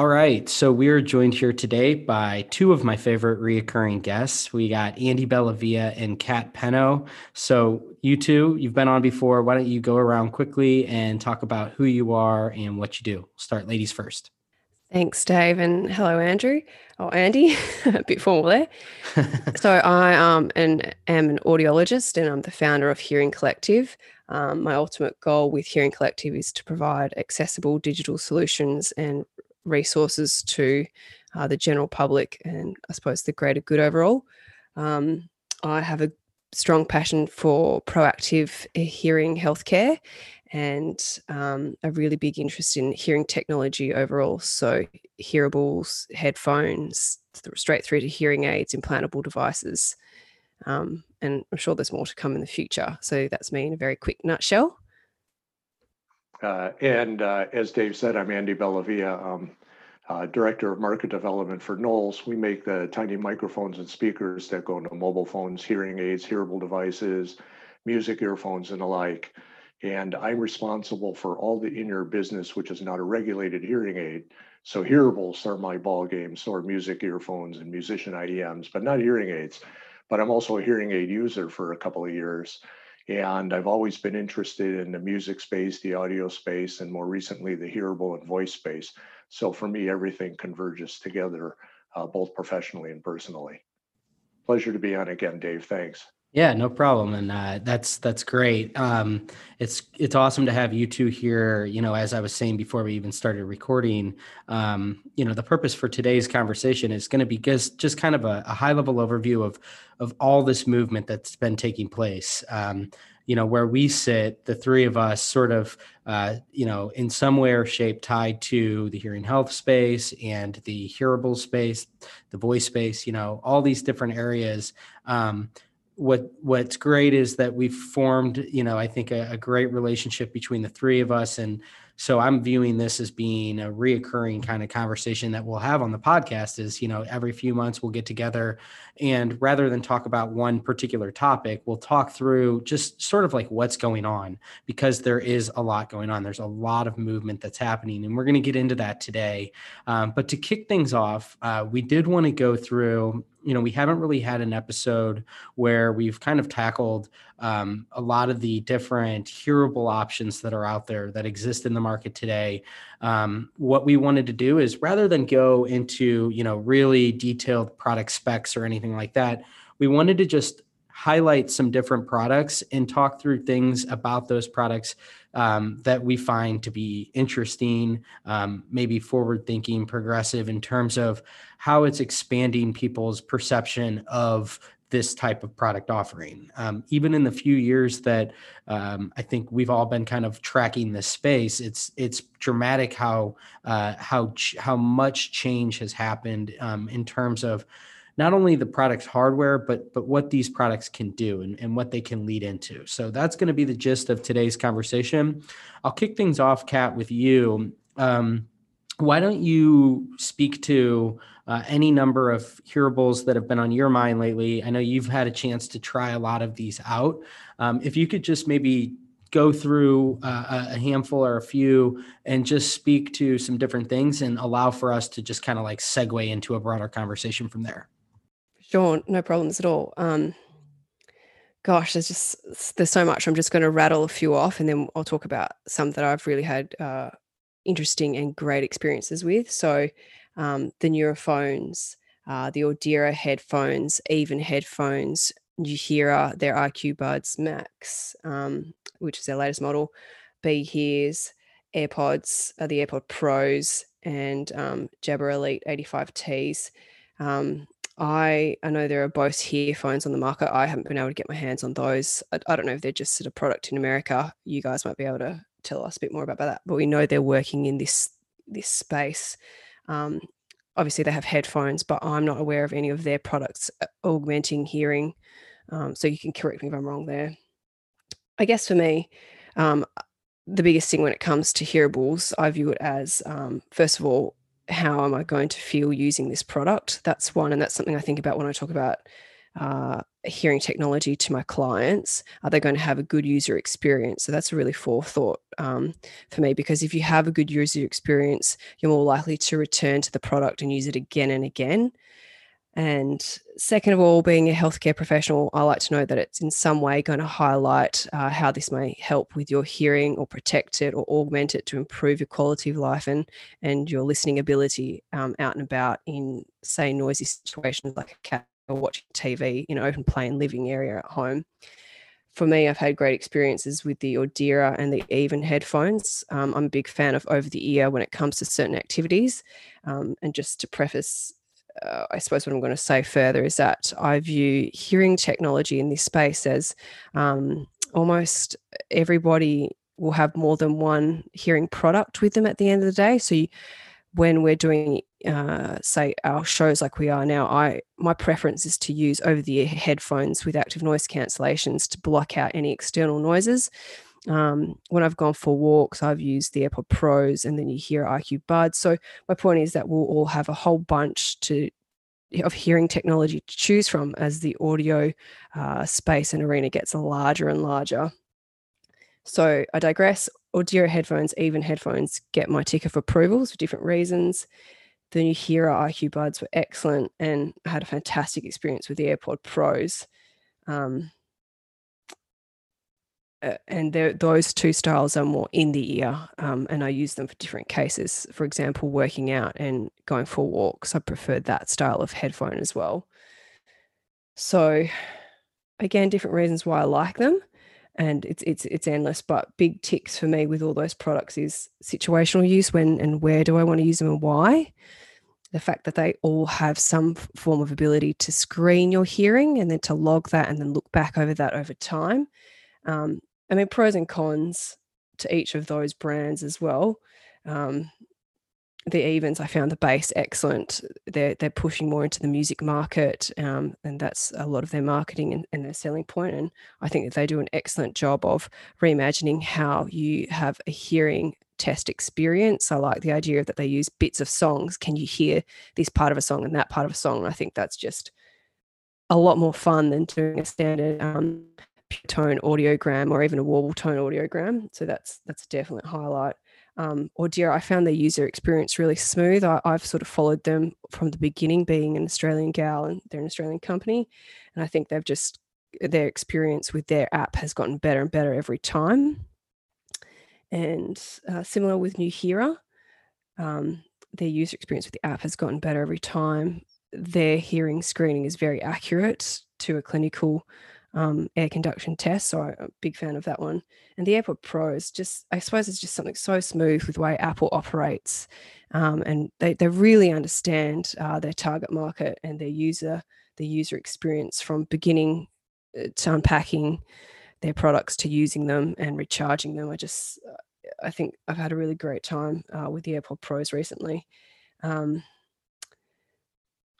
All right. So we are joined here today by two of my favorite reoccurring guests. We got Andy Bellavia and Kat Penno. So you two, you've been on before. Why don't you go around quickly and talk about who you are and what you do? Start ladies first. Thanks, Dave, and hello, Andrew. Oh, Andy, a bit formal there. so I um, and am an audiologist, and I'm the founder of Hearing Collective. Um, my ultimate goal with Hearing Collective is to provide accessible digital solutions and resources to uh, the general public and I suppose the greater good overall. Um, I have a strong passion for proactive hearing healthcare and um, a really big interest in hearing technology overall. So, hearables, headphones, straight through to hearing aids, implantable devices. Um, and I'm sure there's more to come in the future. So, that's me in a very quick nutshell. Uh, and uh, as Dave said, I'm Andy Bellavia, um, uh, Director of Market Development for Knowles. We make the tiny microphones and speakers that go into mobile phones, hearing aids, hearable devices, music earphones, and the like. And I'm responsible for all the in-ear business, which is not a regulated hearing aid. So hearables are my ball game, so are music earphones and musician IEMs, but not hearing aids. But I'm also a hearing aid user for a couple of years. And I've always been interested in the music space, the audio space, and more recently, the hearable and voice space. So for me, everything converges together, uh, both professionally and personally. Pleasure to be on again, Dave. Thanks. Yeah, no problem, and uh, that's that's great. Um, it's it's awesome to have you two here. You know, as I was saying before we even started recording, um, you know, the purpose for today's conversation is going to be just just kind of a, a, high level overview of of all this movement that's been taking place. Um, you know, where we sit, the three of us, sort of, uh, you know, in some way or shape tied to the hearing health space and the hearable space, the voice space. You know, all these different areas. Um, what what's great is that we've formed you know i think a, a, great relationship between the three of us and so i'm viewing this as being a reoccurring kind of conversation that we'll have on the podcast is you know every few months we'll get together and rather than talk about one particular topic we'll talk through just sort of like what's going on because there is a lot going on. There's a lot of movement that's happening and we're going to get into that today. Um, but to kick things off uh, we did want to go through you know we haven't really had an episode where we've kind of tackled um, a lot of the different hearable options that are out there that exist in the market today. Um, what we wanted to do is rather than go into you know really detailed product specs or anything like that we wanted to just highlight some different products and talk through things about those products um, that we find to be interesting, um, maybe forward thinking, progressive in terms of how it's expanding people's perception of this type of product offering. Um, even in the few years that um, I think we've all been kind of tracking this space, it's it's dramatic how uh, how how much change has happened um, in terms of not only the product's hardware, but but what these products can do and, and what they can lead into. So that's going to be the gist of today's conversation. I'll kick things off, Kat, with you. Um, why don't you speak to uh, any number of hearables that have been on your mind lately? I know you've had a chance to try a lot of these out. Um, if you could just maybe go through uh, a handful or a few and just speak to some different things and allow for us to just kind of like segue into a broader conversation from there. Sure, no problems at all. Um, gosh, there's just there's so much. I'm just going to rattle a few off, and then I'll talk about some that I've really had uh, interesting and great experiences with. So, um, the Nuraphones, uh, the Audeara headphones, even headphones, Nuheara, their IQ Buds Max, um, which is their latest model, BeHears, AirPods, uh, the AirPod Pros, and um, Jabra Elite 85Ts. Um, I I know there are Bose hearphones on the market. I haven't been able to get my hands on those. I, I, don't know if they're just sort of product in America. You guys might be able to tell us a bit more about that. But we know they're working in this this space. Um, obviously they have headphones, but I'm not aware of any of their products uh, augmenting hearing. Um, so you can correct me if I'm wrong there. I guess for me, um, the biggest thing when it comes to hearables, I view it as um, first of all, how am I going to feel using this product? That's one, and that's something I think about when I talk about uh, hearing technology to my clients? Are they going to have a good user experience? So that's a really forethought um, for me because if you have a good user experience, you're more likely to return to the product and use it again and again. And second of all, being a healthcare professional, I like to know that it's in some way going to highlight uh, how this may help with your hearing or protect it or augment it to improve your quality of life and, and your listening ability um, out and about in, say, noisy situations like a cat or watching TV in an open plan living area at home. For me, I've had great experiences with the Audeara and the Even headphones. Um, I'm a big fan of over the ear when it comes to certain activities. Um, and just to preface, uh, I suppose what I'm going to say further is that I view hearing technology in this space as um, almost everybody will have more than one hearing product with them at the end of the day. So you, when we're doing uh, say our shows like we are now i my preference is to use over the ear headphones with active noise cancellations to block out any external noises um, when i've gone for walks i've used the airpod pros and the Nuheara iq buds so my point is that we'll all have a whole bunch to of hearing technology to choose from as the audio uh, space and arena gets larger and larger so I digress. Audeara headphones, even headphones, get my tick of approvals for different reasons. The Nuheara IQ buds were excellent, and I had a fantastic experience with the AirPod Pros. Um, uh, and those two styles are more in the ear, um, and I use them for different cases. For example, working out and going for walks, I prefer that style of headphone as well. So, again, different reasons why I like them and it's it's it's endless but big ticks for me with all those products is situational use when and where do i want to use them and why the fact that they all have some form of ability to screen your hearing and then to log that and then look back over that over time um, i mean pros and cons to each of those brands as well. Um, the evens i found the bass excellent. They're they're pushing more into the music market um, and that's a lot of their marketing and, and, their selling point. and i think that they do an excellent job of reimagining how you have a hearing test experience. I like the idea that they use bits of songs. Can you hear this part of a song and that part of a song? And i think that's just a lot more fun than doing a standard um, tone audiogram or even a warble tone audiogram so that's that's a definite highlight um, Audeara, I found their user experience really smooth. I, have sort of followed them from the beginning, being an Australian gal, and they're an Australian company. And I think they've just, their experience with their app has gotten better and better every time. And uh, similar with Nuheara, um, their user experience with the app has gotten better every time. Their hearing screening is very accurate to a clinical um, air conduction test. So I'm a big fan of that one. And the AirPod Pro is just, I suppose, it's just something so smooth with the way Apple operates. Um, and they, they really understand uh, their target market and their user, the user experience from beginning uh, to unpacking their products to using them and recharging them. I just, uh, I think I've had a really great time uh, with the AirPod Pros recently. Um,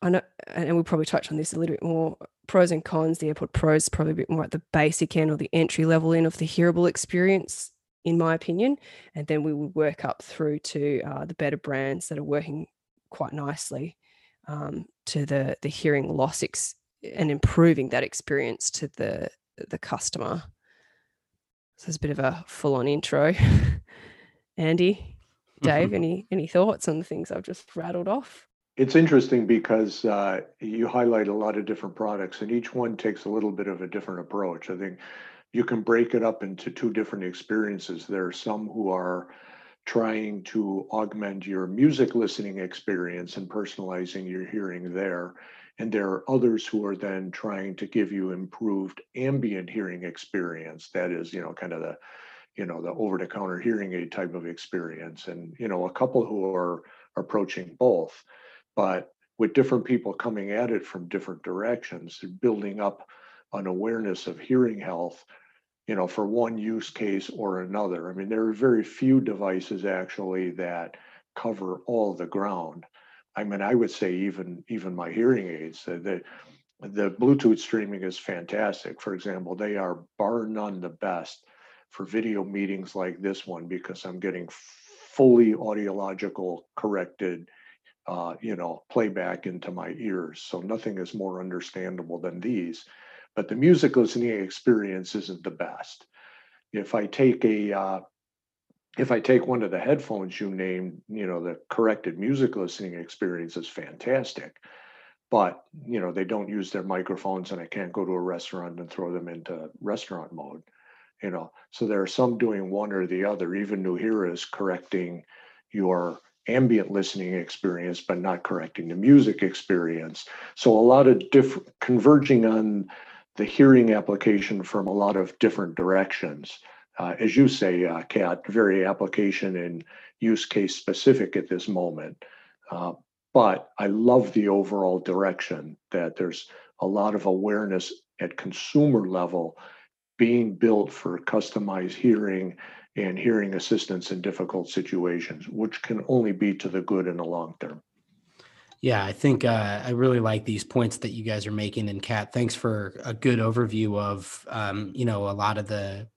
I know, and we'll probably touch on this a little bit more. Pros and cons. The AirPod Pros probably a bit more at the basic end or the entry level end of the hearable experience, in my opinion. And then we would work up through to uh, the better brands that are working quite nicely um, to the the hearing loss ex- and improving that experience to the the customer. So it's a bit of a full on intro. Andy, Dave, mm-hmm. any any thoughts on the things I've just rattled off? It's interesting because uh, you highlight a lot of different products, and each one takes a little bit of a different approach. I think you can break it up into two different experiences. There are some who are trying to augment your music listening experience and personalizing your hearing there. And there are others who are then trying to give you improved ambient hearing experience. That is, you know, kind of the, you know, the over the counter hearing aid type of experience. And, you know, a couple who are approaching both but with different people coming at it from different directions, building up an awareness of hearing health, you know, for one use case or another. I mean, there are very few devices actually that cover all the ground. I mean, I would say even even my hearing aids, the the Bluetooth streaming is fantastic. For example, they are bar none the best for video meetings like this one because I'm getting fully audiological corrected, uh, you know, playback into my ears. So nothing is more understandable than these. But the music listening experience isn't the best. If I take a uh, if I take one of the headphones you named, you know, the corrected music listening experience is fantastic. But, you know, they don't use their microphones and I can't go to a restaurant and throw them into restaurant mode, you know. So there are some doing one or the other. Even Nuheara is correcting your ambient listening experience, but not correcting the music experience. So a lot of different converging on the hearing application from a lot of different directions uh, as you say, uh, Kat, very application and use case specific at this moment. Uh, but I love the overall direction that there's a lot of awareness at consumer level being built for customized hearing and hearing assistance in difficult situations, which can only be to the good in the long term. Yeah, I think uh, I really like these points that you guys are making. And Kat, thanks for a good overview of um, you know a lot of the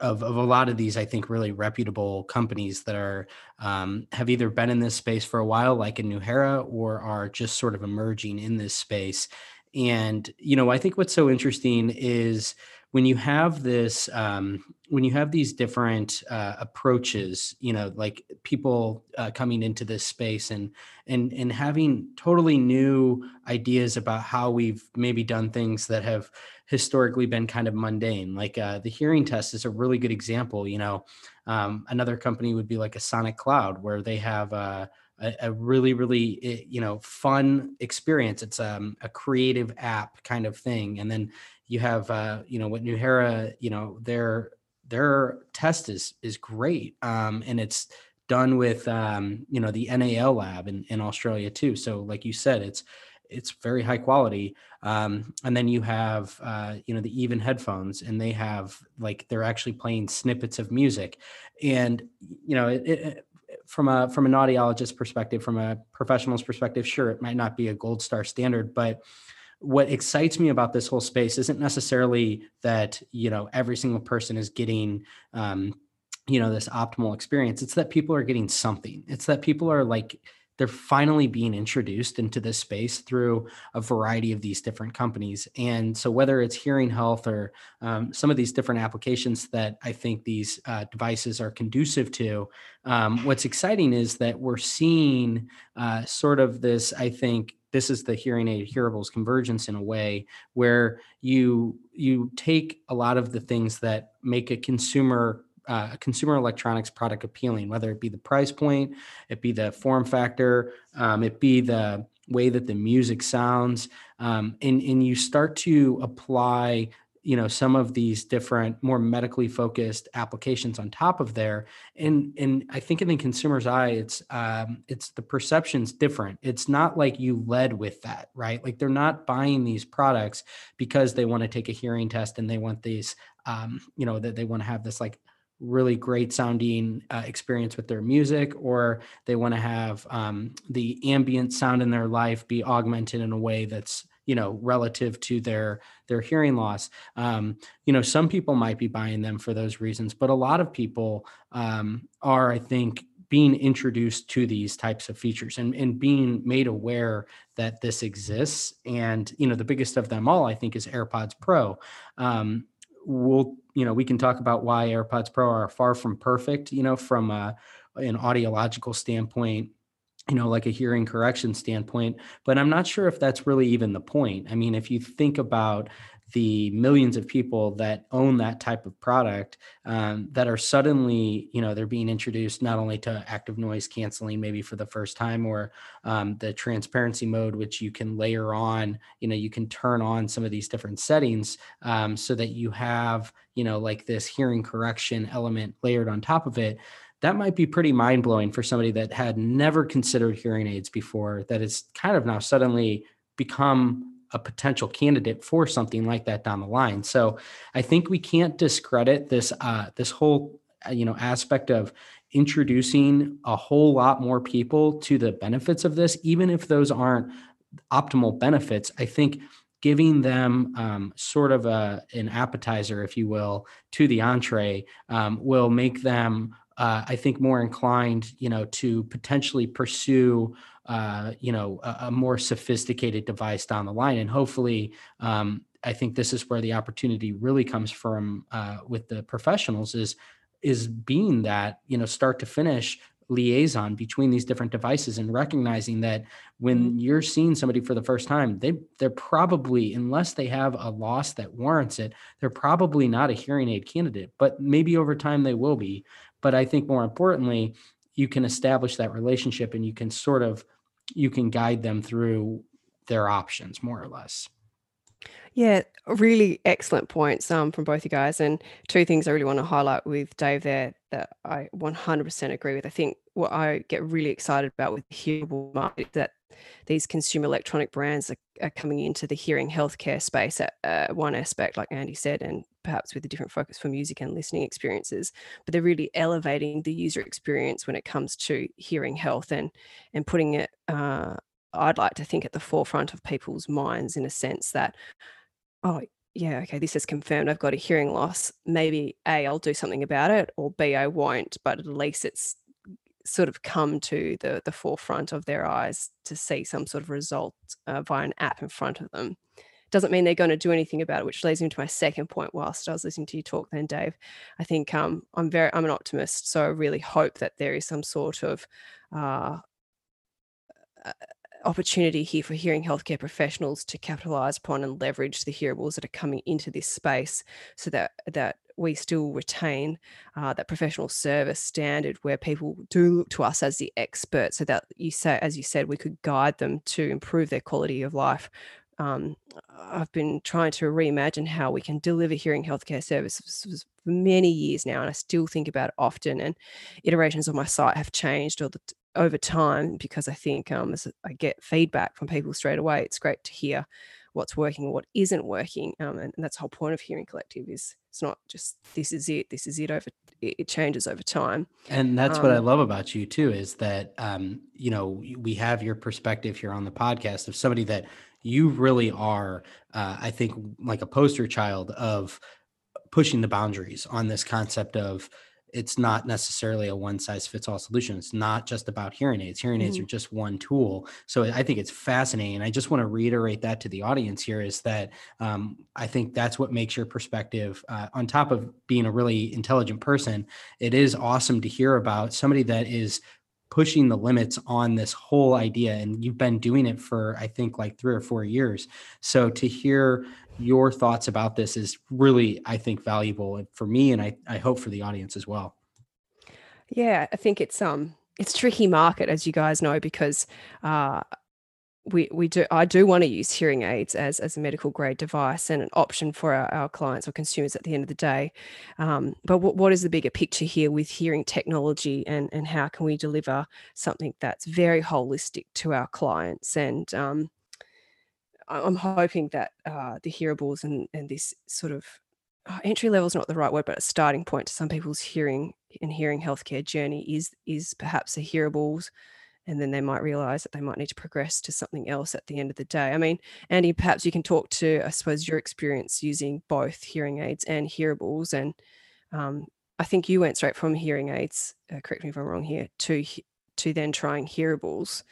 of, of a lot of these, I think, really reputable companies that are um, have either been in this space for a while, like in Nuheara, or are just sort of emerging in this space. And you know, I think what's so interesting is when you have this um, when you have these different uh, approaches you know like people uh, coming into this space and and and having totally new ideas about how we've maybe done things that have historically been kind of mundane like uh, the hearing test is a really good example you know um, another company would be like a SonicCloud where they have uh, a, a, really really eh, you know fun experience. It's um, a creative app kind of thing. And then you have uh, you know what Nuheara, you know, their their test is is great. Um, and it's done with um, you know, the NAL lab in, in Australia too. So like you said, it's it's very high quality. Um, and then you have uh, you know the even headphones, and they have like they're actually playing snippets of music, and you know it, it, from a from an audiologist perspective, from a professional's perspective, sure it might not be a gold star standard, but what excites me about this whole space isn't necessarily that you know every single person is getting um, you know this optimal experience. It's that people are getting something. It's that people are like they're finally being introduced into this space through a variety of these different companies. And so whether it's hearing health or um, some of these different applications that i think these uh, devices are conducive to um, what's exciting is that we're seeing uh, sort of this i think this is the hearing aid hearables convergence in a way where you you take a lot of the things that make a consumer uh, a consumer electronics product appealing, whether it be the price point, it be the form factor, um, it be the way that the music sounds, um, and and you start to apply you know some of these different more medically focused applications on top of there. And and i think in the consumer's eye it's um it's the perception's different. It's not like you led with that right? Like they're not buying these products because they want to take a hearing test and they want these um you know that they want to have this like really great sounding uh, experience with their music or they want to have um, the ambient sound in their life be augmented in a way that's you know relative to their their hearing loss. Um, you know some people might be buying them for those reasons but a lot of people um, are i think being introduced to these types of features and, and being made aware that this exists. And you know the biggest of them all i think is airpods pro. Um, we'll you know we can talk about why airpods pro are far from perfect you know from a, an audiological standpoint you know, like a hearing correction standpoint. But I'm not sure if that's really even the point. I mean, if you think about the millions of people that own that type of product um, that are suddenly, you know, they're being introduced not only to active noise canceling maybe for the first time or um, the transparency mode, which you can layer on, you know, you can turn on some of these different settings um, so that you have, you know, like this hearing correction element layered on top of it that might be pretty mind blowing for somebody that had never considered hearing aids before, that has kind of now suddenly become a potential candidate for something like that down the line. So I think we can't discredit this uh, this whole uh, you know aspect of introducing a whole lot more people to the benefits of this, even if those aren't optimal benefits, I think giving them um, sort of a, an appetizer, if you will, to the entree um, will make them, uh, I think, more inclined, you know, to potentially pursue, uh, you know, a, a, more sophisticated device down the line, and hopefully. Um, I think this is where the opportunity really comes from uh, with the professionals is is being that you know start to finish liaison between these different devices and recognizing that when mm-hmm. you're seeing somebody for the first time they they're probably unless they have a loss that warrants it they're probably not a hearing aid candidate but maybe over time they will be but i think more importantly you can establish that relationship and you can sort of you can guide them through their options more or less yeah, really excellent points um, from both you guys. And two things I really want to highlight with Dave there that I 100% agree with. I think what I get really excited about with the hearable market is that these consumer electronic brands are, are coming into the hearing healthcare space at uh, one aspect, like Andy said, and perhaps with a different focus for music and listening experiences. But they're really elevating the user experience when it comes to hearing health and and putting it. Uh, I'd like to think at the forefront of people's minds in a sense that oh, yeah, okay, this is confirmed. I've got a hearing loss. Maybe A, I'll do something about it, or B, I won't. But at least it's sort of come to the the forefront of their eyes to see some sort of result uh, via an app in front of them. Doesn't mean they're going to do anything about it, which leads me to my second point. Whilst I was listening to you talk, then Dave, I think um, I'm very I'm an optimist, so I really hope that there is some sort of uh, opportunity here for hearing healthcare professionals to capitalize upon and leverage the hearables that are coming into this space so that that we still retain uh, that professional service standard where people do look to us as the expert so that you say as you said we could guide them to improve their quality of life um, I've been trying to reimagine how we can deliver hearing healthcare services for many years now, and I still think about it often. And iterations of my site have changed all the, over time because I think um, as I get feedback from people straight away, it's great to hear what's working and what isn't working. Um, and, and, that's the whole point of Hearing Collective is it's not just this is it, this is it over it changes over time. And that's um, what I um love about you too is that um, you know we have your perspective here on the podcast of somebody that you really are, uh, I think, like a poster child of pushing the boundaries on this concept of it's not necessarily a one size fits all solution. It's not just about hearing aids. Hearing aids mm-hmm. are just one tool. So I think it's fascinating. I just want to reiterate that to the audience here is that um, I think that's what makes your perspective, uh, on top of being a really intelligent person, it is awesome to hear about somebody that is pushing the limits on this whole idea and you've been doing it for i think like three or four years. So to hear your thoughts about this is really i think valuable for me and i, I hope for the audience as well. Yeah i think it's um it's tricky market as you guys know because uh we, we do I do want to use hearing aids as, as a medical grade device and an option for our, our clients or consumers at the end of the day. Um, but what, what is the bigger picture here with hearing technology and, and how can we deliver something that's very holistic to our clients? And um, I'm hoping that uh, the hearables and, and this sort of uh, entry level is not the right word, but a starting point to some people's hearing and hearing healthcare journey is is perhaps the hearables and then they might realize that they might need to progress to something else at the end of the day. I mean, Andy, perhaps you can talk to, I suppose, your experience using both hearing aids and hearables. And um, I think you went straight from hearing aids, uh, correct me if I'm wrong here, to to then trying hearables.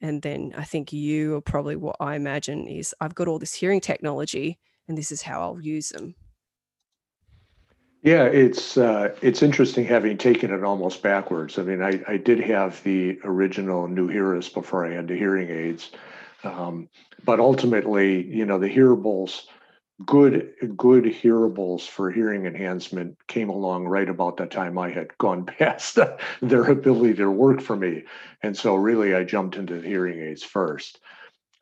And then I think you are probably what I imagine is I've got all this hearing technology and this is how I'll use them. Yeah, it's uh, it's interesting having taken it almost backwards. I mean, I, I did have the original Nuhearas before I had the hearing aids, um, but ultimately, you know, the hearables, good good hearables for hearing enhancement came along right about the time I had gone past their ability to work for me, and so really I jumped into the hearing aids first.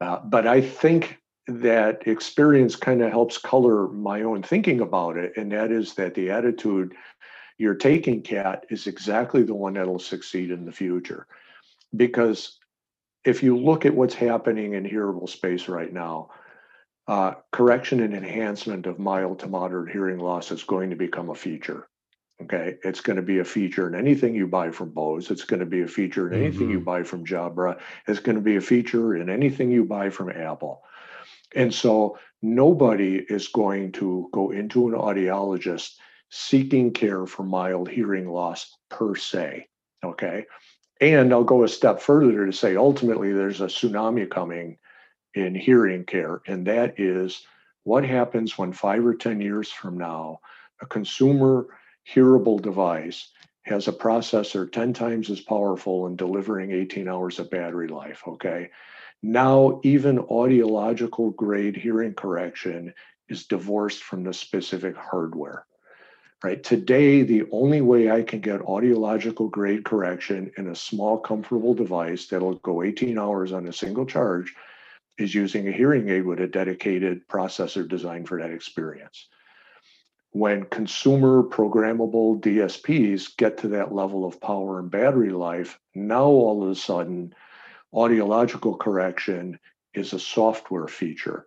Uh, but I think that experience kind of helps color my own thinking about it. And that is that the attitude you're taking, Kat, is exactly the one that'll succeed in the future. Because if you look at what's happening in hearable space right now, uh, correction and enhancement of mild to moderate hearing loss is going to become a feature. Okay, it's going to be a feature in anything you buy from Bose. It's going to be a feature in anything you Mhm. buy from Jabra. It's going to be a feature in anything you buy from Apple. And so nobody is going to go into an audiologist seeking care for mild hearing loss per se. Okay. And I'll go a step further to say ultimately there's a tsunami coming in hearing care, and that is what happens when five or 10 years from now, a consumer hearable device has a processor 10 times as powerful and delivering 18 hours of battery life. Okay. Now, even audiological grade hearing correction is divorced from the specific hardware. Right. Today, the only way I can get audiological grade correction in a small, comfortable device that'll go 18 hours on a single charge is using a hearing aid with a dedicated processor designed for that experience when consumer programmable DSPs get to that level of power and battery life, now all of a sudden, audiological correction is a software feature.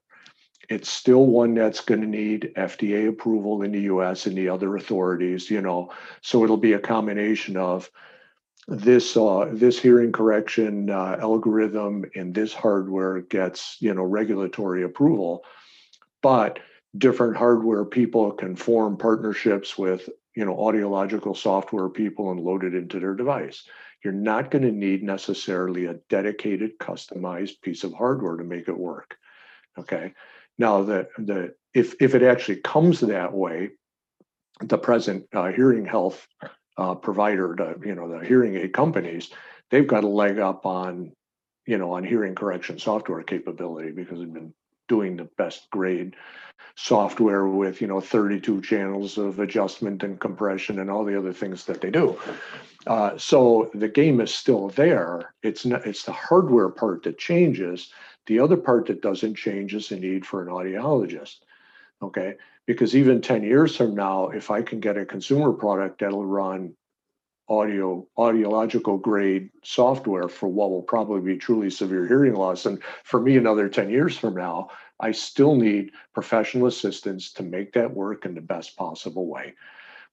It's still one that's going to need FDA approval in the US and the other authorities, you know. So it'll be a combination of this uh, this hearing correction uh, algorithm and this hardware gets you know regulatory approval, but different hardware people can form partnerships with you know audiological software people and load it into their device you're not going to need necessarily a dedicated customized piece of hardware to make it work okay? Now the the if if it actually comes that way the present uh, hearing health uh, provider the you know the hearing aid companies they've got a leg up on you know on hearing correction software capability because they've been doing the best grade software with you know 32 channels of adjustment and compression and all the other things that they do. Uh, so the game is still there. It's not it's the hardware part that changes. The other part that doesn't change is the need for an audiologist okay? Because even 10 years from now if i can get a consumer product that'll run audio audiological grade software for what will probably be truly severe hearing loss. And for me another 10 years from now i still need professional assistance to make that work in the best possible way.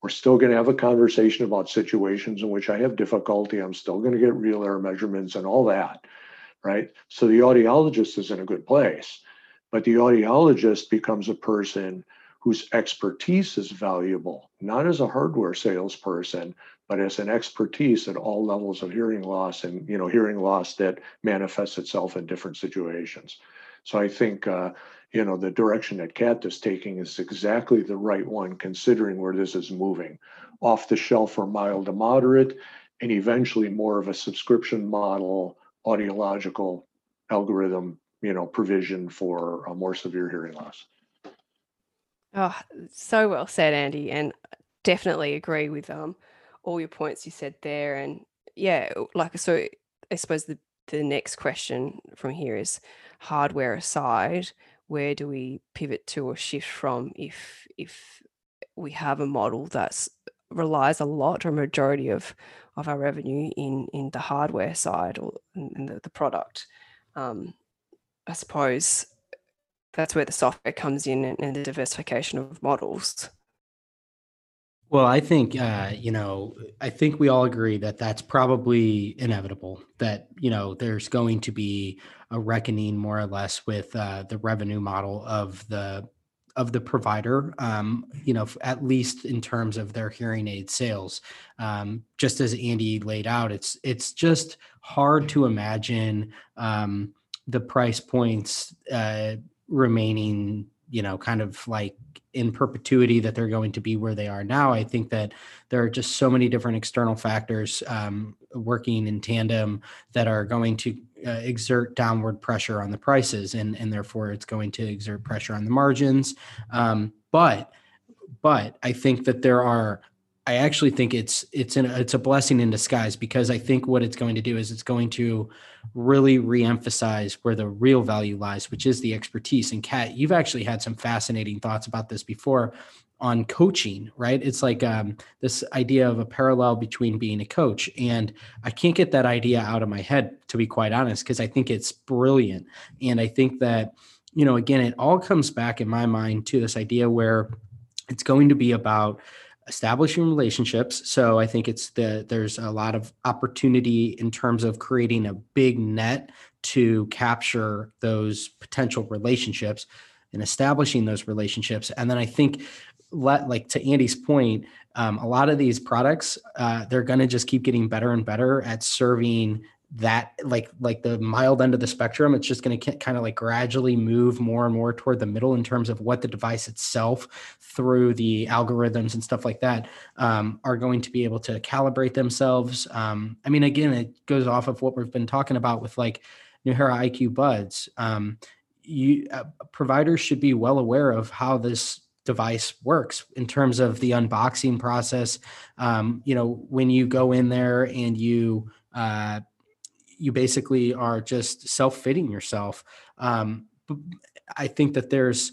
We're still going to have a conversation about situations in which i have difficulty. I'm still going to get real air measurements and all that right? So the audiologist is in a good place but the audiologist becomes a person whose expertise is valuable, not as a hardware salesperson, but as an expertise at all levels of hearing loss and you know hearing loss that manifests itself in different situations. So I think uh, you know the direction that Kat is taking is exactly the right one, considering where this is moving, off the shelf for mild to moderate, and eventually more of a subscription model audiological algorithm you know provision for a more severe hearing loss. Oh, so well said, Andy, and definitely agree with um all your points you said there. And yeah, like so, I suppose the the next question from here is hardware aside, where do we pivot to or shift from if if we have a model that's relies a lot or majority of of our revenue in in the hardware side or in the, the product um, I suppose that's where the software comes in and, the diversification of models. Well, I think uh, you know, I think we all agree that that's probably inevitable. That you know, there's going to be a reckoning, more or less, with uh, the revenue model of the of the provider. Um, you know, at least in terms of their hearing aid sales. Um, just as Andy laid out, it's it's just hard to imagine um, the price points uh, remaining. You know, kind of like in perpetuity that they're going to be where they are now. I think that there are just so many different external factors um, working in tandem that are going to uh, exert downward pressure on the prices, and and therefore it's going to exert pressure on the margins. Um, but but I think that there are I actually think it's it's an it's a blessing in disguise because I think what it's going to do is it's going to really reemphasize where the real value lies, which is the expertise. And Kat, you've actually had some fascinating thoughts about this before on coaching, right? It's like um, this idea of a parallel between being a coach, and I can't get that idea out of my head to be quite honest, because I think it's brilliant, and I think that you know again, it all comes back in my mind to this idea where it's going to be about establishing relationships. So I think it's the there's a lot of opportunity in terms of creating a big net to capture those potential relationships and establishing those relationships. And then I think let like to Andy's point, um, a lot of these products uh, they're going to just keep getting better and better at serving that like like the mild end of the spectrum it's just going to kind of like gradually move more and more toward the middle in terms of what the device itself through the algorithms and stuff like that um, are going to be able to calibrate themselves. Um, i mean again it goes off of what we've been talking about with like Nuheara iq buds. Um, you uh, providers should be well aware of how this device works in terms of the unboxing process. Um, you know when you go in there and you uh, you basically are just self-fitting yourself. Um, I think that there's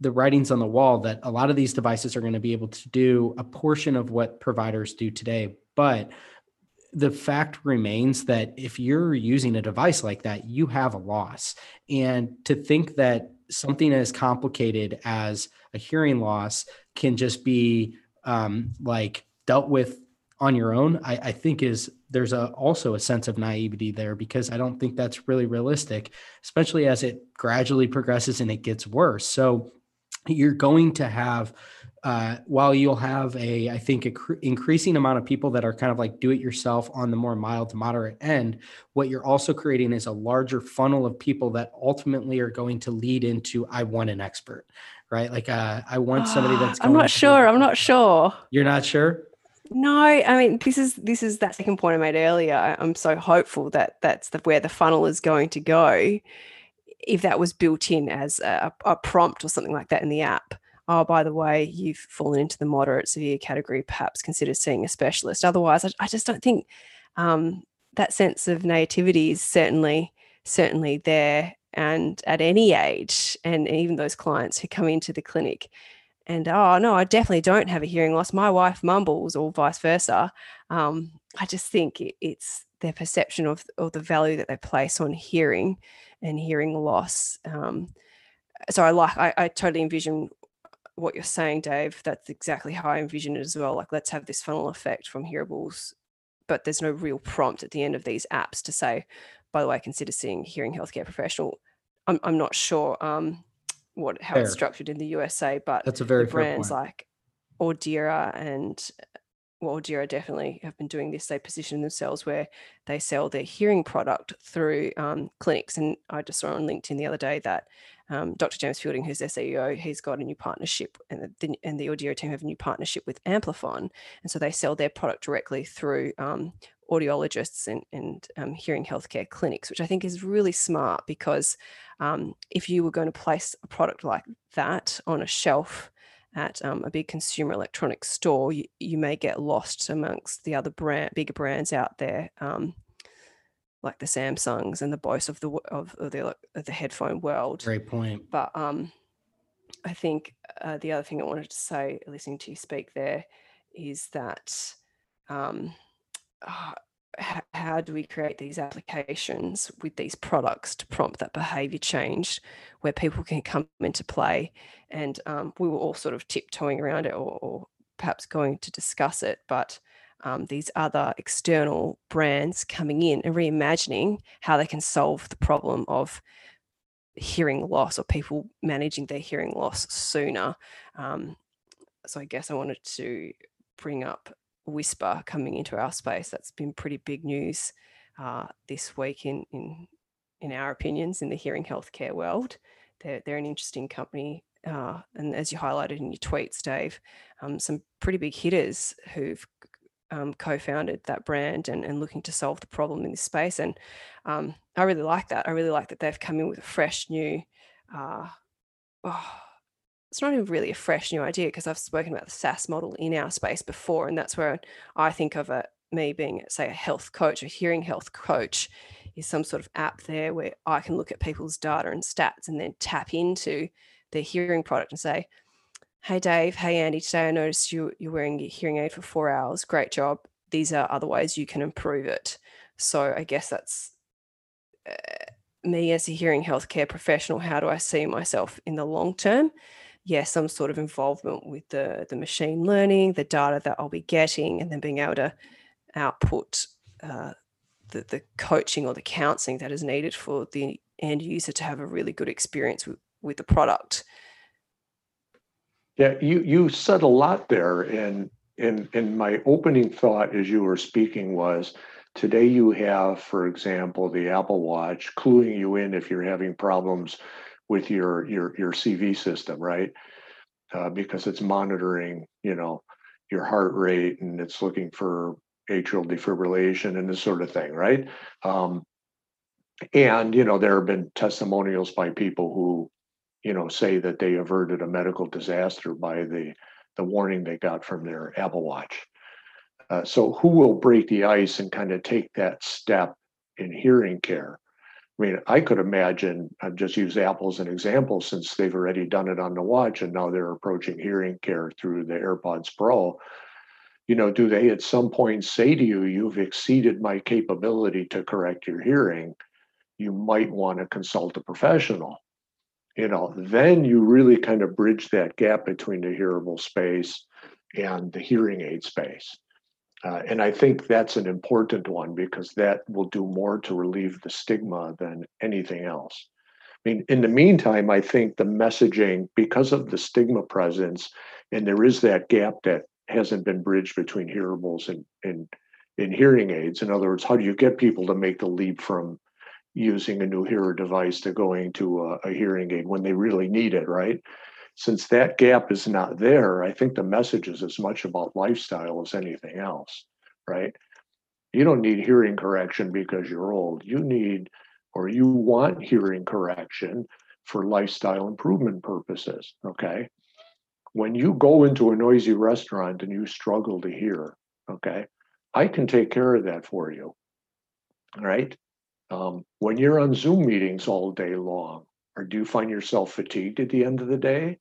the writings on the wall that a lot of these devices are going to be able to do a portion of what providers do today, but the fact remains that if you're using a device like that, you have a loss. And to think that something as complicated as a hearing loss can just be um, like dealt with on your own, I, I think is there's a, also a sense of naivety there because I don't think that's really realistic, especially as it gradually progresses and it gets worse. So you're going to have, uh, while you'll have a, I think, a cr- increasing amount of people that are kind of like do it yourself on the more mild to moderate end, what you're also creating is a larger funnel of people that ultimately are going to lead into I want an expert, right? Like uh, I want somebody that's. I'm not sure. I'm not sure. You're not sure. No, I mean this is this is that second point I made earlier. I'm so hopeful that that's the, where the funnel is going to go. If that was built in as a, a prompt or something like that in the app, oh, by the way, you've fallen into the moderate severe category, perhaps consider seeing a specialist. Otherwise, I, I just don't think um, that sense of nativity is certainly certainly there and at any age and even those clients who come into the clinic and oh no i definitely don't have a hearing loss. My wife mumbles or vice versa. Um, i just think it, it's their perception of, of the value that they place on hearing and hearing loss. Um, so i like I, I totally envision what you're saying dave. That's exactly how i envision it as well. Like let's have this funnel effect from hearables but there's no real prompt at the end of these apps to say by the way consider seeing hearing healthcare professional. I'm, I'm not sure. Um, what how fair. it's structured in the USA, but that's a very brands like Audeara and well, definitely have been doing this. They position themselves where they sell their hearing product through um, clinics. And I just saw on LinkedIn the other day that um, Dr. James Fielding, who's their CEO, he's got a new partnership, and the, and the Audeara team have a new partnership with Amplifon. And so they sell their product directly through um, audiologists and, and um, hearing healthcare clinics, which I think is really smart because um, if you were going to place a product like that on a shelf at um, a big consumer electronics store, you, you, may get lost amongst the other brand, bigger brands out there, um, like the Samsungs and the Bose of the of, of the of the headphone world. Great point. But um, I think uh, the other thing I wanted to say, listening to you speak there, is that um, uh, how do we create these applications with these products to prompt that behavior change where people can come into play? And um, we were all sort of tiptoeing around it or, or perhaps going to discuss it but um, these other external brands coming in and reimagining how they can solve the problem of hearing loss or people managing their hearing loss sooner. Um, so i guess i wanted to bring up Whisper coming into our space. That's been pretty big news uh, this week in in in our opinions in the hearing healthcare world. They're they're an interesting company, uh, and as you highlighted in your tweets, Dave, um, some pretty big hitters who've um, co-founded that brand and, and looking to solve the problem in this space. And um, I really like that. I really like that they've come in with a fresh new. Uh, oh, it's not even really a fresh new idea because I've spoken about the SaaS model in our space before, and that's where I think of it. Me being, say, a health coach, a hearing health coach, is some sort of app there where I can look at people's data and stats and then tap into their hearing product and say, "Hey, Dave. Hey, Andy. Today I noticed you you're wearing your hearing aid for four hours. Great job. These are other ways you can improve it." So I guess that's. Uh, me as a hearing healthcare professional, how do I see myself in the long term? Yeah, some sort of involvement with the the machine learning, the data that I'll be getting, and then being able to output uh, the the coaching or the counseling that is needed for the end user to have a really good experience with, with the product. Yeah, you you said a lot there, and and and my opening thought as you were speaking was today you have, for example, the Apple Watch cluing you in if you're having problems with your your your CV system, right? Uh, because it's monitoring, you know, your heart rate and it's looking for atrial defibrillation and this sort of thing, right? Um, and you know, there have been testimonials by people who, you know, say that they averted a medical disaster by the the warning they got from their Apple Watch. Uh, so, who will break the ice and kind of take that step in hearing care? I mean, I could imagine, I've just used Apple as an example since they've already done it on the watch and now they're approaching hearing care through the AirPods Pro. You know, do they at some point say to you, you've exceeded my capability to correct your hearing? You might want to consult a professional. You know, then you really kind of bridge that gap between the hearable space and the hearing aid space. Uh, and I think that's an important one because that will do more to relieve the stigma than anything else. I mean, in the meantime, I think the messaging, because of the stigma presence, and there is that gap that hasn't been bridged between hearables and, and, hearing aids. In other words, how do you get people to make the leap from using a Nuheara device to going to a, a hearing aid when they really need it, right? Since that gap is not there, I think the message is as much about lifestyle as anything else, right? You don't need hearing correction because you're old. You need or you want hearing correction for lifestyle improvement purposes, okay? When you go into a noisy restaurant and you struggle to hear, okay, I can take care of that for you, right? Um, when you're on Zoom meetings all day long, or do you find yourself fatigued at the end of the day?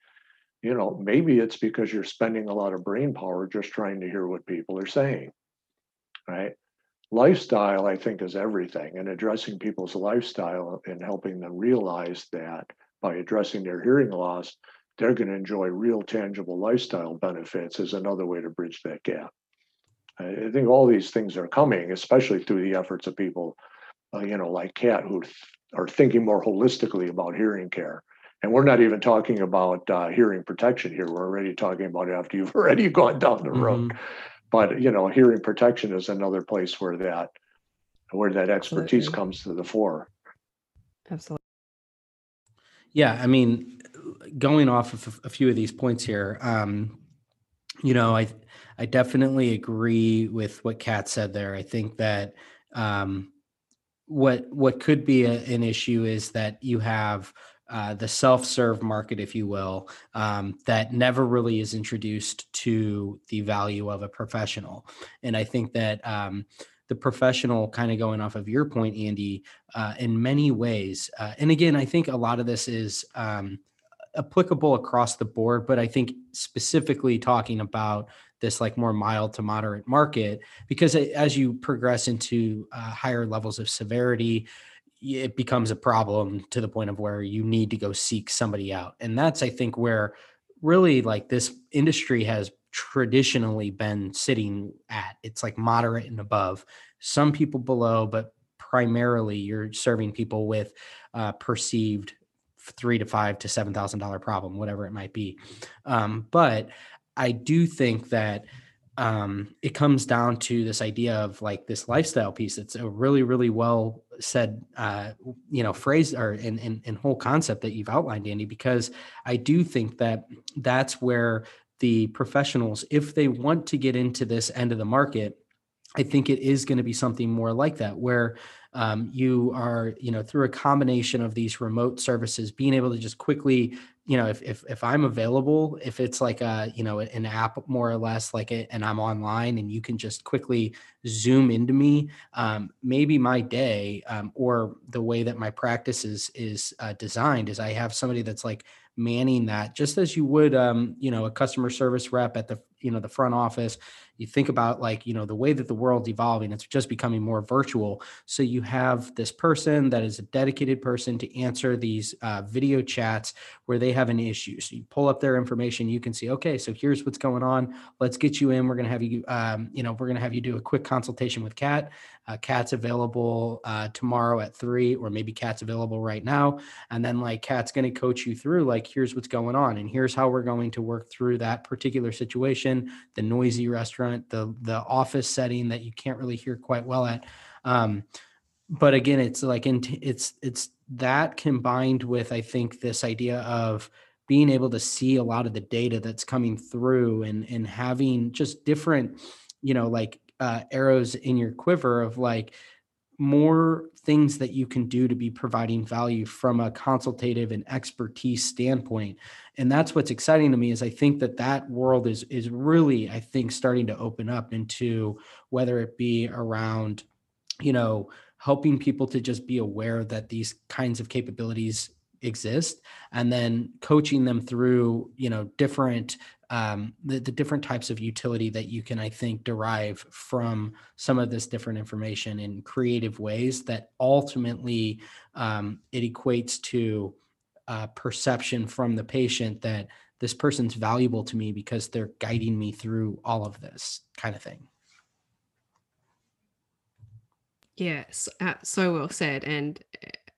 you know, maybe it's because you're spending a lot of brain power just trying to hear what people are saying, right? Lifestyle, I think, is everything, and addressing people's lifestyle and helping them realize that by addressing their hearing loss, they're going to enjoy real tangible lifestyle benefits is another way to bridge that gap. I think all these things are coming, especially through the efforts of people, uh, you know, like Kat, who are thinking more holistically about hearing care and we're not even talking about uh, hearing protection here. We're already talking about it after you've already gone down the road. Mm-hmm. But you know, hearing protection is another place where that where that expertise Absolutely. comes to the fore. Absolutely. Yeah, I mean, going off of a few of these points here, um, you know, I I definitely agree with what Kat said there. I think that um, what what could be a, an issue is that you have uh, the self-serve market, if you will, um, that never really is introduced to the value of a professional. And I think that um, the professional, kind of going off of your point, Andy, uh, in many ways, uh, and again, I think a lot of this is um, applicable across the board, but I think specifically talking about this like more mild to moderate market, because as you progress into uh, higher levels of severity, it becomes a problem to the point of where you need to go seek somebody out. And that's, I think, where really like this industry has traditionally been sitting at. It's like moderate and above, some people below, but primarily you're serving people with uh, perceived three to five to seven thousand dollar problem, whatever it might be. Um, but I do think that um, it comes down to this idea of like this lifestyle piece. It's a really, really well said, uh, you know, phrase or in, in, in whole concept that you've outlined, Andy, because I do think that that's where the professionals, if they want to get into this end of the market, I think it is going to be something more like that, where um, you are, you know, through a combination of these remote services, being able to just quickly you know, if if if I'm available, if it's like a you know an app more or less like it, and I'm online, and you can just quickly zoom into me, um, maybe my day um, or the way that my practice is is uh, designed is I have somebody that's like manning that just as you would um, you know a customer service rep at the you know the front office you think about like you know the way that the world's evolving it's just becoming more virtual. So you have this person that is a dedicated person to answer these uh, video chats where they have an issue. So you pull up their information you can see okay so here's what's going on. Let's get you in. We're going to have you um, you know we're going to have you do a quick consultation with kat. Uh, Kat's available uh, tomorrow at three, or maybe Kat's available right now. And then like Kat's going to coach you through like, here's what's going on, and here's how we're going to work through that particular situation, the noisy restaurant, the the office setting that you can't really hear quite well at. Um, but again, it's like in, it's it's that combined with I think this idea of being able to see a lot of the data that's coming through and and having just different you know like uh, arrows in your quiver of like more things that you can do to be providing value from a consultative and expertise standpoint and that's what's exciting to me is i think that that world is is really i think starting to open up into whether it be around you know helping people to just be aware that these kinds of capabilities exist and then coaching them through you know different um, the, the different types of utility that you can, I think, derive from some of this different information in creative ways that ultimately um, it equates to uh, perception from the patient that this person's valuable to me because they're guiding me through all of this kind of thing. Yes, uh, so well said. And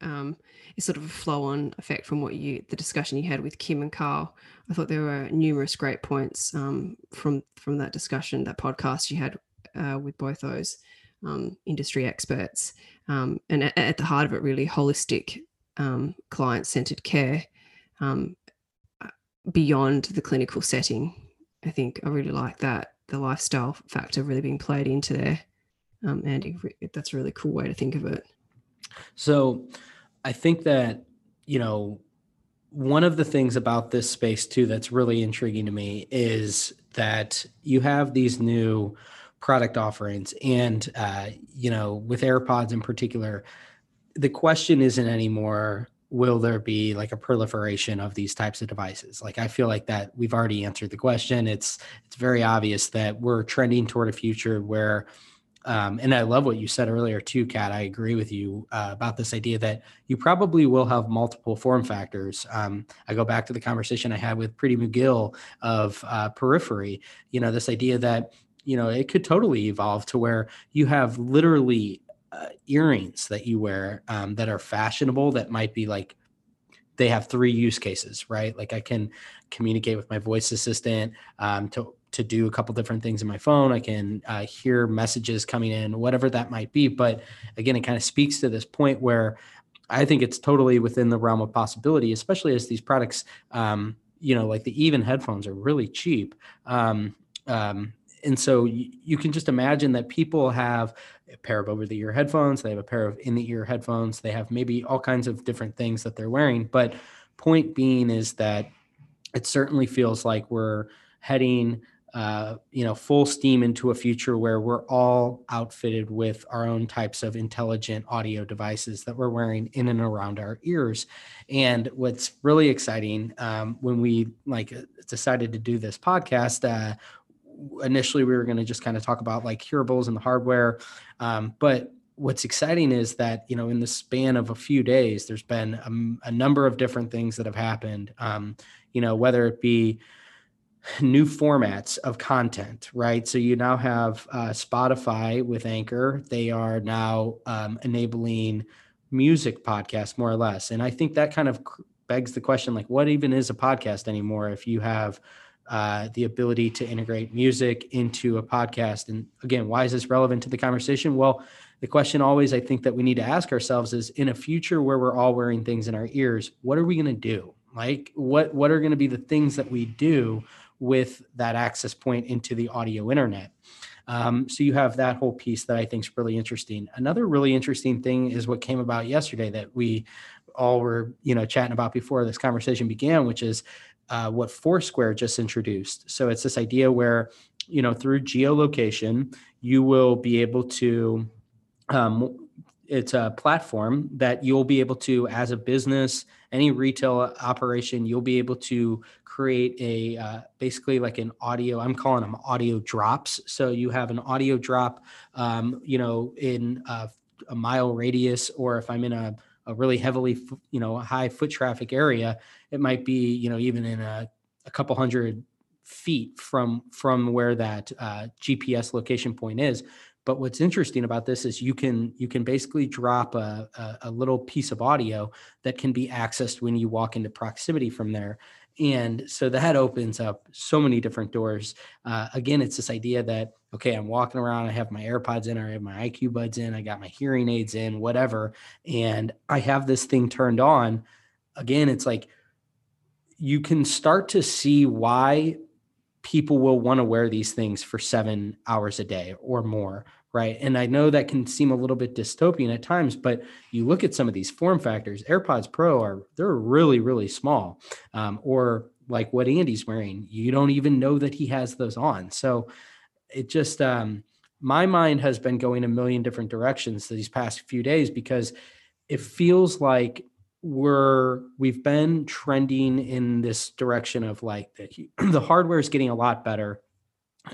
um, is sort of a flow on effect from what you the discussion you had with Kim and Carl. I thought there were numerous great points um, from from that discussion, that podcast you had uh, with both those um, industry experts, um, and at, at, the heart of it, really holistic, um, client centered care um, beyond the clinical setting. I think I really like that the lifestyle factor really being played into there. Um, Andy, that's a really cool way to think of it. So I think that, you know, one of the things about this space too that's really intriguing to me is that you have these new product offerings and uh, you know with airpods in particular the question isn't anymore will there be like a proliferation of these types of devices like i feel like that we've already answered the question it's it's very obvious that we're trending toward a future where um, and I love what you said earlier too, Kat. I agree with you uh, about this idea that you probably will have multiple form factors. Um, I go back to the conversation I had with Pretty McGill of uh, periphery. You know, this idea that you know it could totally evolve to where you have literally uh, earrings that you wear um, that are fashionable that might be like they have three use cases, right? Like I can communicate with my voice assistant um, to to do a couple different things in my phone. I can uh, hear messages coming in, whatever that might be. But again, it kind of speaks to this point where I think it's totally within the realm of possibility, especially as these products, um, you know, like the even headphones are really cheap. Um, um, and so you, can just imagine that people have a pair of over the ear headphones, they have a pair of in the ear headphones, they have maybe all kinds of different things that they're wearing. But point being is that it certainly feels like we're heading uh, you know, full steam into a future where we're all outfitted with our own types of intelligent audio devices that we're wearing in and around our ears. And what's really exciting um, when we like uh, decided to do this podcast, uh, initially we were going to just kind of talk about like hearables and the hardware, um, but what's exciting is that you know in the span of a few days there's been a, a number of different things that have happened um, you know whether it be new formats of content, right? So you now have uh, Spotify with Anchor. They are now um, enabling music podcasts more or less. And I think that kind of begs the question like, what even is a podcast anymore if you have uh, the ability to integrate music into a podcast? And again, why is this relevant to the conversation? Well, the question always I think that we need to ask ourselves is in a future where we're all wearing things in our ears, what are we going to do? Like what what are going to be the things that we do with that access point into the audio internet. Um, so you have that whole piece that I think is really interesting. Another really interesting thing is what came about yesterday that we all were, you know, chatting about before this conversation began, which is uh, what Foursquare just introduced. So it's this idea where, you know, through geolocation, you will be able to um, it's a platform that you'll be able to, as a business, any retail operation, you'll be able to create a uh, basically like an audio. I'm calling them audio drops. So you have an audio drop, um, you know, in a, a mile radius, or if I'm in a a really heavily, you know, high foot traffic area, it might be, you know, even in a, a couple hundred feet from from where that uh, GPS location point is. But what's interesting about this is you can you can basically drop a, a, a, little piece of audio that can be accessed when you walk into proximity from there. And so that opens up so many different doors. Uh, again, it's this idea that, okay, I'm walking around, I have my AirPods in, or I have my IQbuds in, I got my hearing aids in, whatever. And I have this thing turned on. Again, it's like you can start to see why people will want to wear these things for seven hours a day or more right? And i know that can seem a little bit dystopian at times but you look at some of these form factors airpods pro are they're really really small um, or like what andy's wearing you don't even know that he has those on. So it just um, my mind has been going a million different directions these past few days because it feels like we're we've been trending in this direction of like the, the hardware is getting a lot better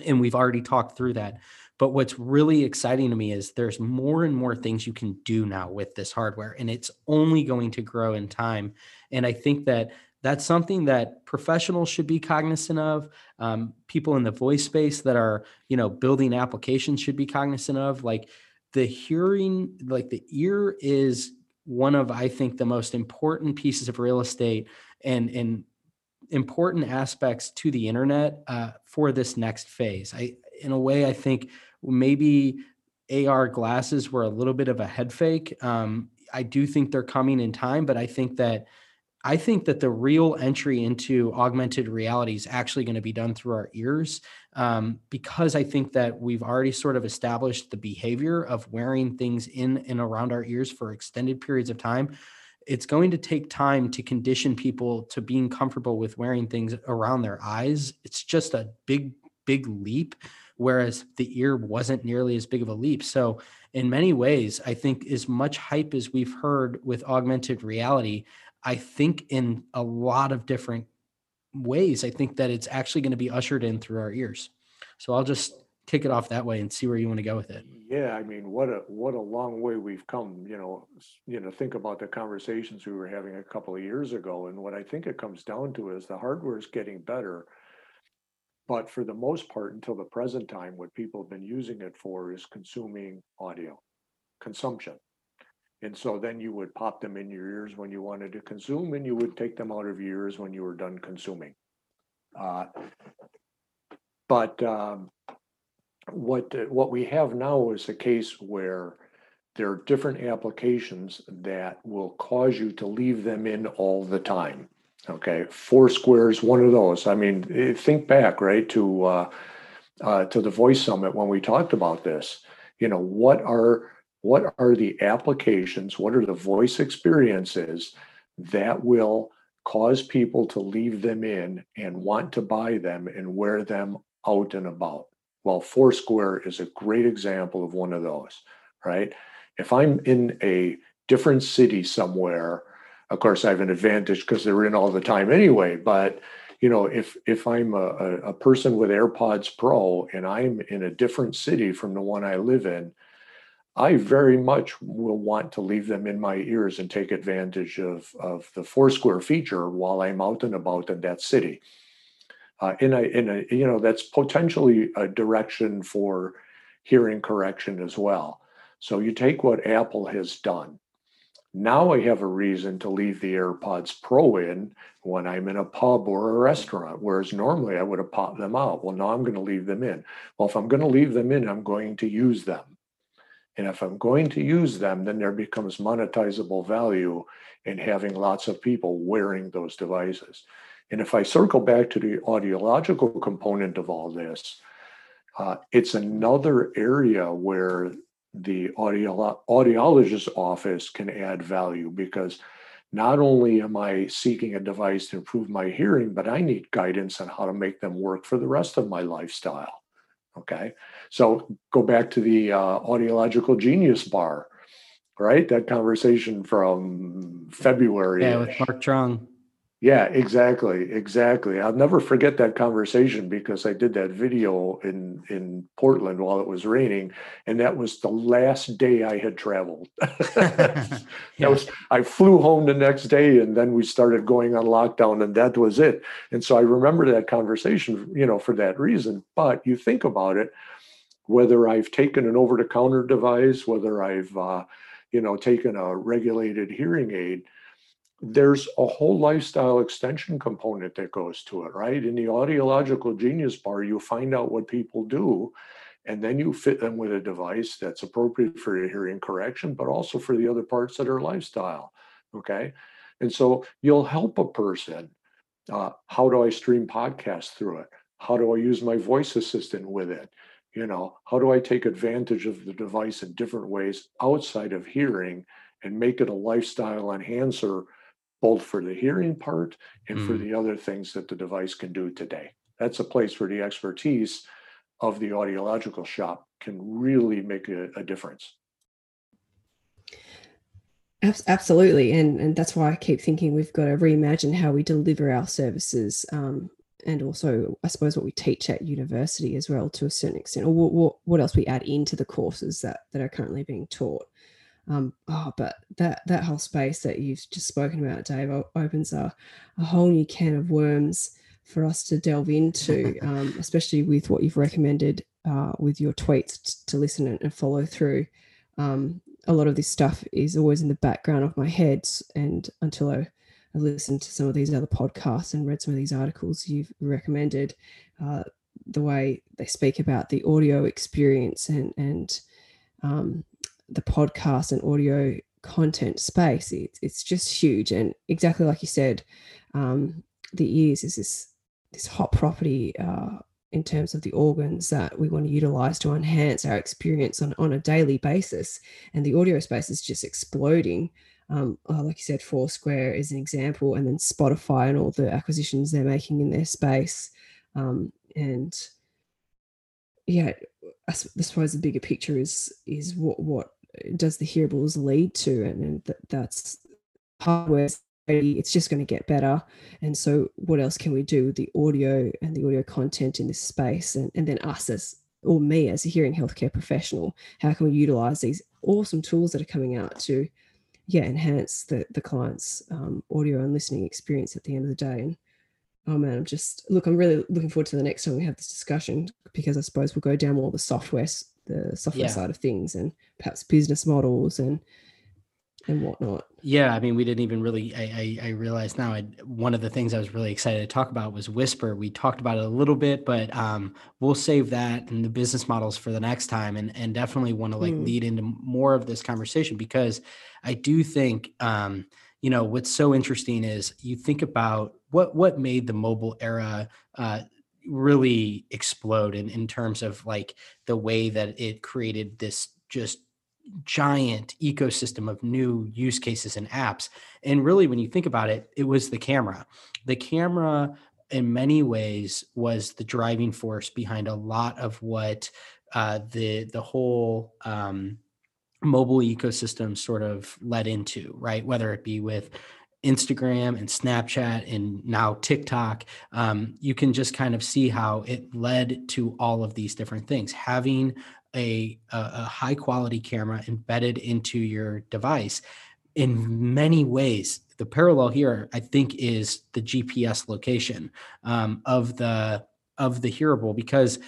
and we've already talked through that but what's really exciting to me is there's more and more things you can do now with this hardware and it's only going to grow in time and i think that that's something that professionals should be cognizant of um, people in the voice space that are you know building applications should be cognizant of like the hearing like the ear is one of I think the most important pieces of real estate and and important aspects to the internet uh, for this next phase. I in a way I think maybe AR glasses were a little bit of a head fake. Um, I do think they're coming in time, but I think that I think that the real entry into augmented reality is actually going to be done through our ears um, because I think that we've already sort of established the behavior of wearing things in and around our ears for extended periods of time. It's going to take time to condition people to being comfortable with wearing things around their eyes. It's just a big, big leap, whereas the ear wasn't nearly as big of a leap. So, in many ways, I think as much hype as we've heard with augmented reality, I think in a lot of different ways, I think that it's actually going to be ushered in through our ears. So I'll just kick it off that way and see where you want to go with it. Yeah, I mean, what a what a long way we've come. You know, you know, think about the conversations we were having a couple of years ago, and what I think it comes down to is the hardware is getting better, but for the most part, until the present time, what people have been using it for is consuming audio, consumption. And so then you would pop them in your ears when you wanted to consume, and you would take them out of your ears when you were done consuming. Uh, but um, what what we have now is a case where there are different applications that will cause you to leave them in all the time. Okay, Foursquare is one of those. I mean, eh, think back right to uh, uh, to the Voice Summit when we talked about this. You know, what are what are the applications, what are the voice experiences that will cause people to leave them in and want to buy them and wear them out and about? Well, Foursquare is a great example of one of those, right? If I'm in a different city somewhere, of course, I have an advantage because they're in all the time anyway. But you know, if if I'm a, a person with AirPods Pro and I'm in a different city from the one I live in, I very much will want to leave them in my ears and take advantage of, of the Foursquare feature while I'm out and about in that city. Uh, in a, in a, you know, that's potentially a direction for hearing correction as well. So you take what Apple has done. Now I have a reason to leave the AirPods Pro in when I'm in a pub or a restaurant, whereas normally I would have popped them out. Well, now I'm going to leave them in. Well, if I'm going to leave them in, I'm going to use them. And if I'm going to use them, then there becomes monetizable value in having lots of people wearing those devices. And if I circle back to the audiological component of all this, uh, it's another area where the audio, audiologist's office can add value because not only am I seeking a device to improve my hearing, but I need guidance on how to make them work for the rest of my lifestyle. Okay, so go back to the uh, audiological genius bar. right? That conversation from February. Yeah, with Mark Trung. Yeah, exactly, exactly. I'll never forget that conversation because I did that video in in Portland while it was raining, and that was the last day I had traveled. that Yeah. was I flew home the next day, and then we started going on lockdown, and that was it. And so I remember that conversation, you know, for that reason. But you think about it, whether I've taken an over-the-counter device, whether I've uh, you know taken a regulated hearing aid there's a whole lifestyle extension component that goes to it, right? In the audiological genius bar, you find out what people do, and then you fit them with a device that's appropriate for your hearing correction, but also for the other parts that are lifestyle. Okay. And so you'll help a person. Uh, how do I stream podcasts through it? How do I use my voice assistant with it? You know, how do I take advantage of the device in different ways outside of hearing and make it a lifestyle enhancer both for the hearing part and for Mm. the other things that the device can do today. That's a place where the expertise of the audiological shop can really make a, a difference. Absolutely, and and that's why I keep thinking we've got to reimagine how we deliver our services, um, and also I suppose what we teach at university as well to a certain extent, or what what, what else we add into the courses that that are currently being taught. Um, oh, but that that whole space that you've just spoken about, Dave, opens a, a whole new can of worms for us to delve into, um, especially with what you've recommended uh, with your tweets t- to listen and, and follow through. Um, a lot of this stuff is always in the background of my head, and until I, I listened to some of these other podcasts and read some of these articles you've recommended, uh, the way they speak about the audio experience and and um, the podcast and audio content space. It's, it's just huge. And exactly like you said um, the ears is this this hot property uh, in terms of the organs that we want to utilize to enhance our experience on, on a daily basis. And the audio space is just exploding. Um, uh, like you said foursquare is an example and then spotify and all the acquisitions they're making in their space. Um, and yeah I suppose the bigger picture is is what what does the hearables lead to and, and th- that's hardware it's just going to get better. And so what else can we do with the audio and the audio content in this space? And, and then us as or me as a hearing healthcare professional how can we utilize these awesome tools that are coming out to yeah enhance the the client's um, audio and listening experience at the end of the day? And oh man i'm just look i'm really looking forward to the next time we have this discussion because i suppose we'll go down all the software the software Yeah. side of things and perhaps business models and and whatnot Yeah, I mean, we didn't even really. I I, I realized now. I, one of the things I was really excited to talk about was Whisper. We talked about it a little bit, but um, we'll save that and the business models for the next time, and and definitely want to like Mm. lead into more of this conversation because I do think, um, you know, what's so interesting is you think about what what made the mobile era. Uh, really explode in, in terms of like the way that it created this just giant ecosystem of new use cases and apps. And really, when you think about it, it was the camera. The camera, in many ways, was the driving force behind a lot of what uh, the the whole um, mobile ecosystem sort of led into, right? Whether it be with Instagram and Snapchat and now TikTok, um, you can just kind of see how it led to all of these different things. Having a, a, high quality camera embedded into your device in many ways the parallel here i think is the gps location um, of the of the hearable because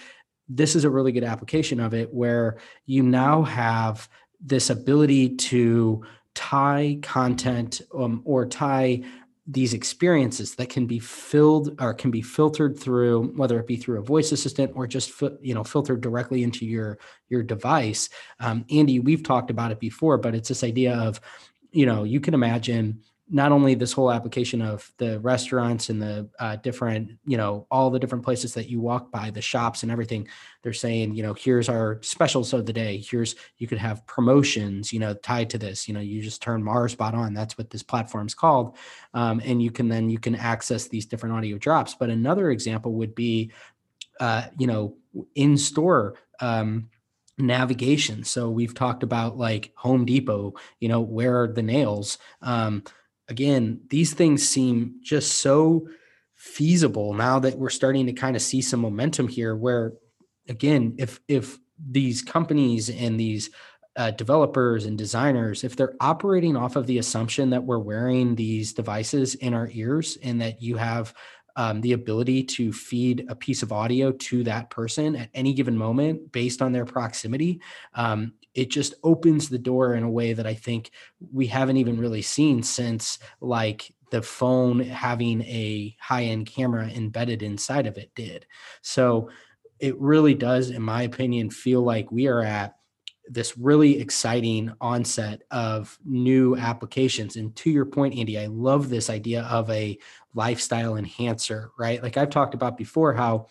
this is a really good application of it where you now have this ability to tie content um, or tie these experiences that can be filled or can be filtered through whether it be through a voice assistant or just you know filtered directly into your your device. Um, andy we've talked about it before but it's this idea of you know you can imagine not only this whole application of the restaurants and the uh, different you know all the different places that you walk by the shops and everything they're saying you know here's our specials of the day. Here's you could have promotions you know tied to this. You know you just turn MarsBot on. That's what this platform's called. Um, and you can then you can access these different audio drops. But another example would be uh, you know in store um, navigation. So we've talked about like Home Depot, you know, where are the nails? Um, again, these things seem just so feasible now that we're starting to kind of see some momentum here where again, if if these companies and these uh, developers and designers, if they're operating off of the assumption that we're wearing these devices in our ears and that you have um, the ability to feed a piece of audio to that person at any given moment based on their proximity, um, it just opens the door in a way that I think we haven't even really seen since like the phone having a high end camera embedded inside of it did. So it really does, in my opinion, feel like we are at this really exciting onset of new applications. And to your point, Andy, I love this idea of a lifestyle enhancer, right? Like I've talked about before, how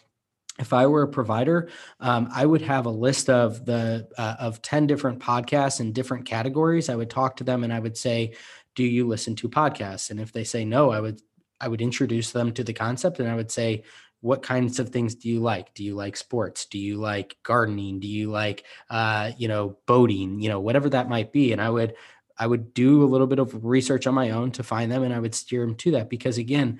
if I were a provider, um, I would have a list of the uh, of ten different podcasts in different categories. I would talk to them and I would say, "Do you listen to podcasts?" And if they say no, I would I would introduce them to the concept and I would say, what kinds of things do you like? Do you like sports? Do you like gardening? Do you like uh, you know boating? You know whatever that might be. And i would i would do a little bit of research on my own to find them and i would steer them to that because again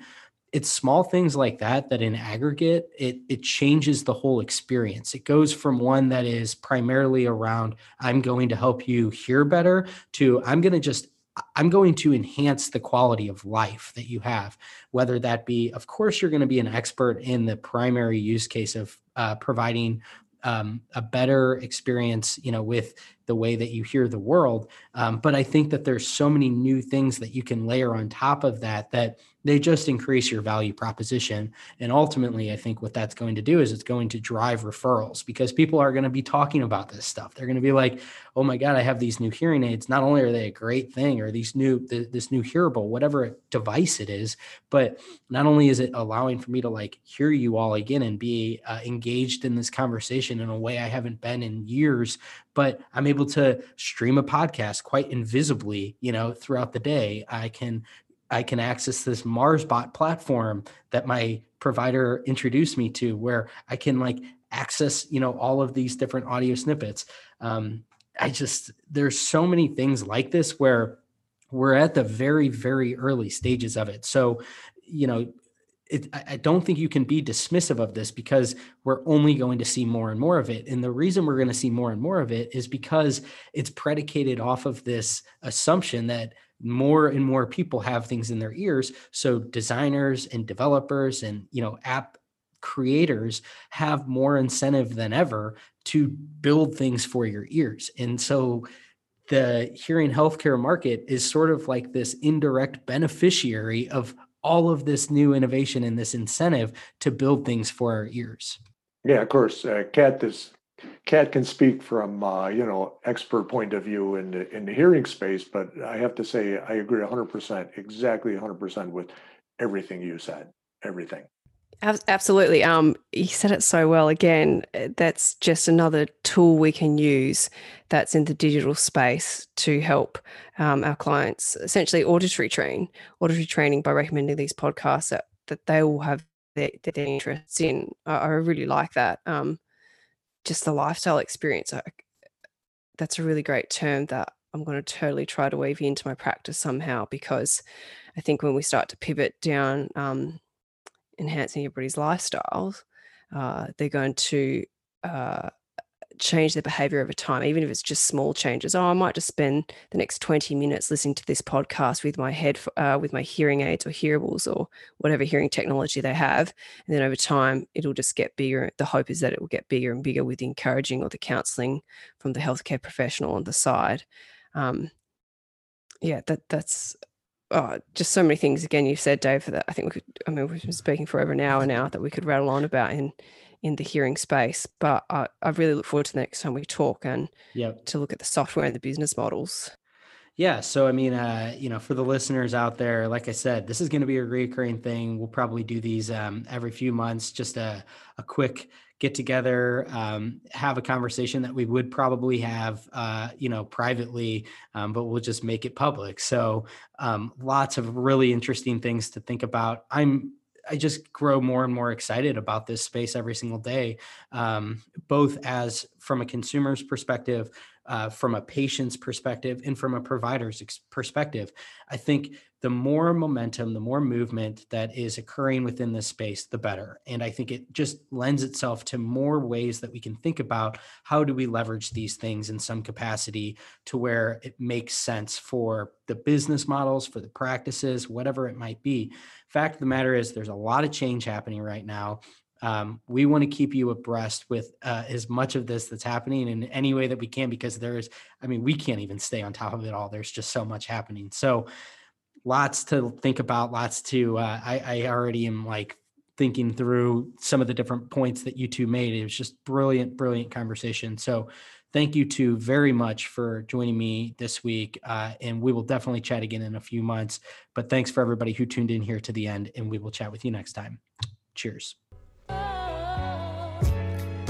it's small things like that that in aggregate it it changes the whole experience. It goes from one that is primarily around i'm going to help you hear better to i'm going to just I'm going to enhance the quality of life that you have, whether that be, of course, you're going to be an expert in the primary use case of uh, providing um, a better experience, you know, with the way that you hear the world. Um, but I think that there's so many new things that you can layer on top of that that they just increase your value proposition. And ultimately, I think what that's going to do is it's going to drive referrals because people are going to be talking about this stuff. They're going to be like, "Oh my God, I have these new hearing aids. Not only are they a great thing, or these new this new hearable, whatever device it is, but not only is it allowing for me to like hear you all again and be uh, engaged in this conversation in a way I haven't been in years, but I'm able to stream a podcast quite invisibly, you know, throughout the day. I can I can access this MarsBot platform that my provider introduced me to, where I can like access, you know, all of these different audio snippets. Um, I just there's so many things like this where we're at the very very early stages of it. So, you know, it, I don't think you can be dismissive of this because we're only going to see more and more of it. And the reason we're going to see more and more of it is because it's predicated off of this assumption that more and more people have things in their ears so designers and developers and you know app creators have more incentive than ever to build things for your ears and so the hearing healthcare market is sort of like this indirect beneficiary of all of this new innovation and this incentive to build things for our ears yeah of course uh, Kat can speak from uh, you know expert point of view in the in the hearing space, but I have to say I agree 100%, exactly 100% with everything you said. Everything. Absolutely. Um, you said it so well. Again, eh, that's just another tool we can use that's in the digital space to help um, our clients essentially auditory train, auditory training by recommending these podcasts that, that they will have their, their interests in. I, I really like that. Um, just the lifestyle experience. I, that's a really great term that I'm going to totally try to weave into my practice somehow because I think when we start to pivot down um, enhancing everybody's lifestyles, uh, they're going to uh, change their behavior over time, even if it's just small changes. Oh, I might just spend the next 20 minutes listening to this podcast with my head, uh, with my hearing aids or hearables or whatever hearing technology they have. And then over time, it'll just get bigger. The hope is that it will get bigger and bigger with the encouraging or the counseling from the healthcare professional on the side. Um, yeah, that that's oh, just so many things. Again, you've said, Dave, that I think we could, I mean, we've been speaking for over an hour now that we could rattle on about in in the hearing space. But I, I really look forward to the next time we talk and yep. to look at the software and the business models. Yeah. So, I mean, uh, you know, for the listeners out there, like I said, this is going to be a recurring thing. We'll probably do these um, every few months, just a, a quick get together, um, have a conversation that we would probably have, uh, you know, privately, um, but we'll just make it public. So, um, lots of really interesting things to think about. I'm I just grow more and more excited about this space every single day, um, both as from a consumer's perspective, uh, from a patient's perspective, and from a provider's ex- perspective. I think the more momentum, the more movement that is occurring within this space, the better. And I think it just lends itself to more ways that we can think about how do we leverage these things in some capacity to where it makes sense for the business models, for the practices, whatever it might be. Fact of the matter is, there's a lot of change happening right now. Um, we want to keep you abreast with uh, as much of this that's happening in any way that we can because there is i mean we can't even stay on top of it all there's just so much happening so lots to think about, lots to. Uh, I, I already am like thinking through some of the different points that you two made. It was just brilliant, brilliant conversation. So thank you two very much for joining me this week. Uh, and we will definitely chat again in a few months. But thanks for everybody who tuned in here to the end, and we will chat with you next time. Cheers.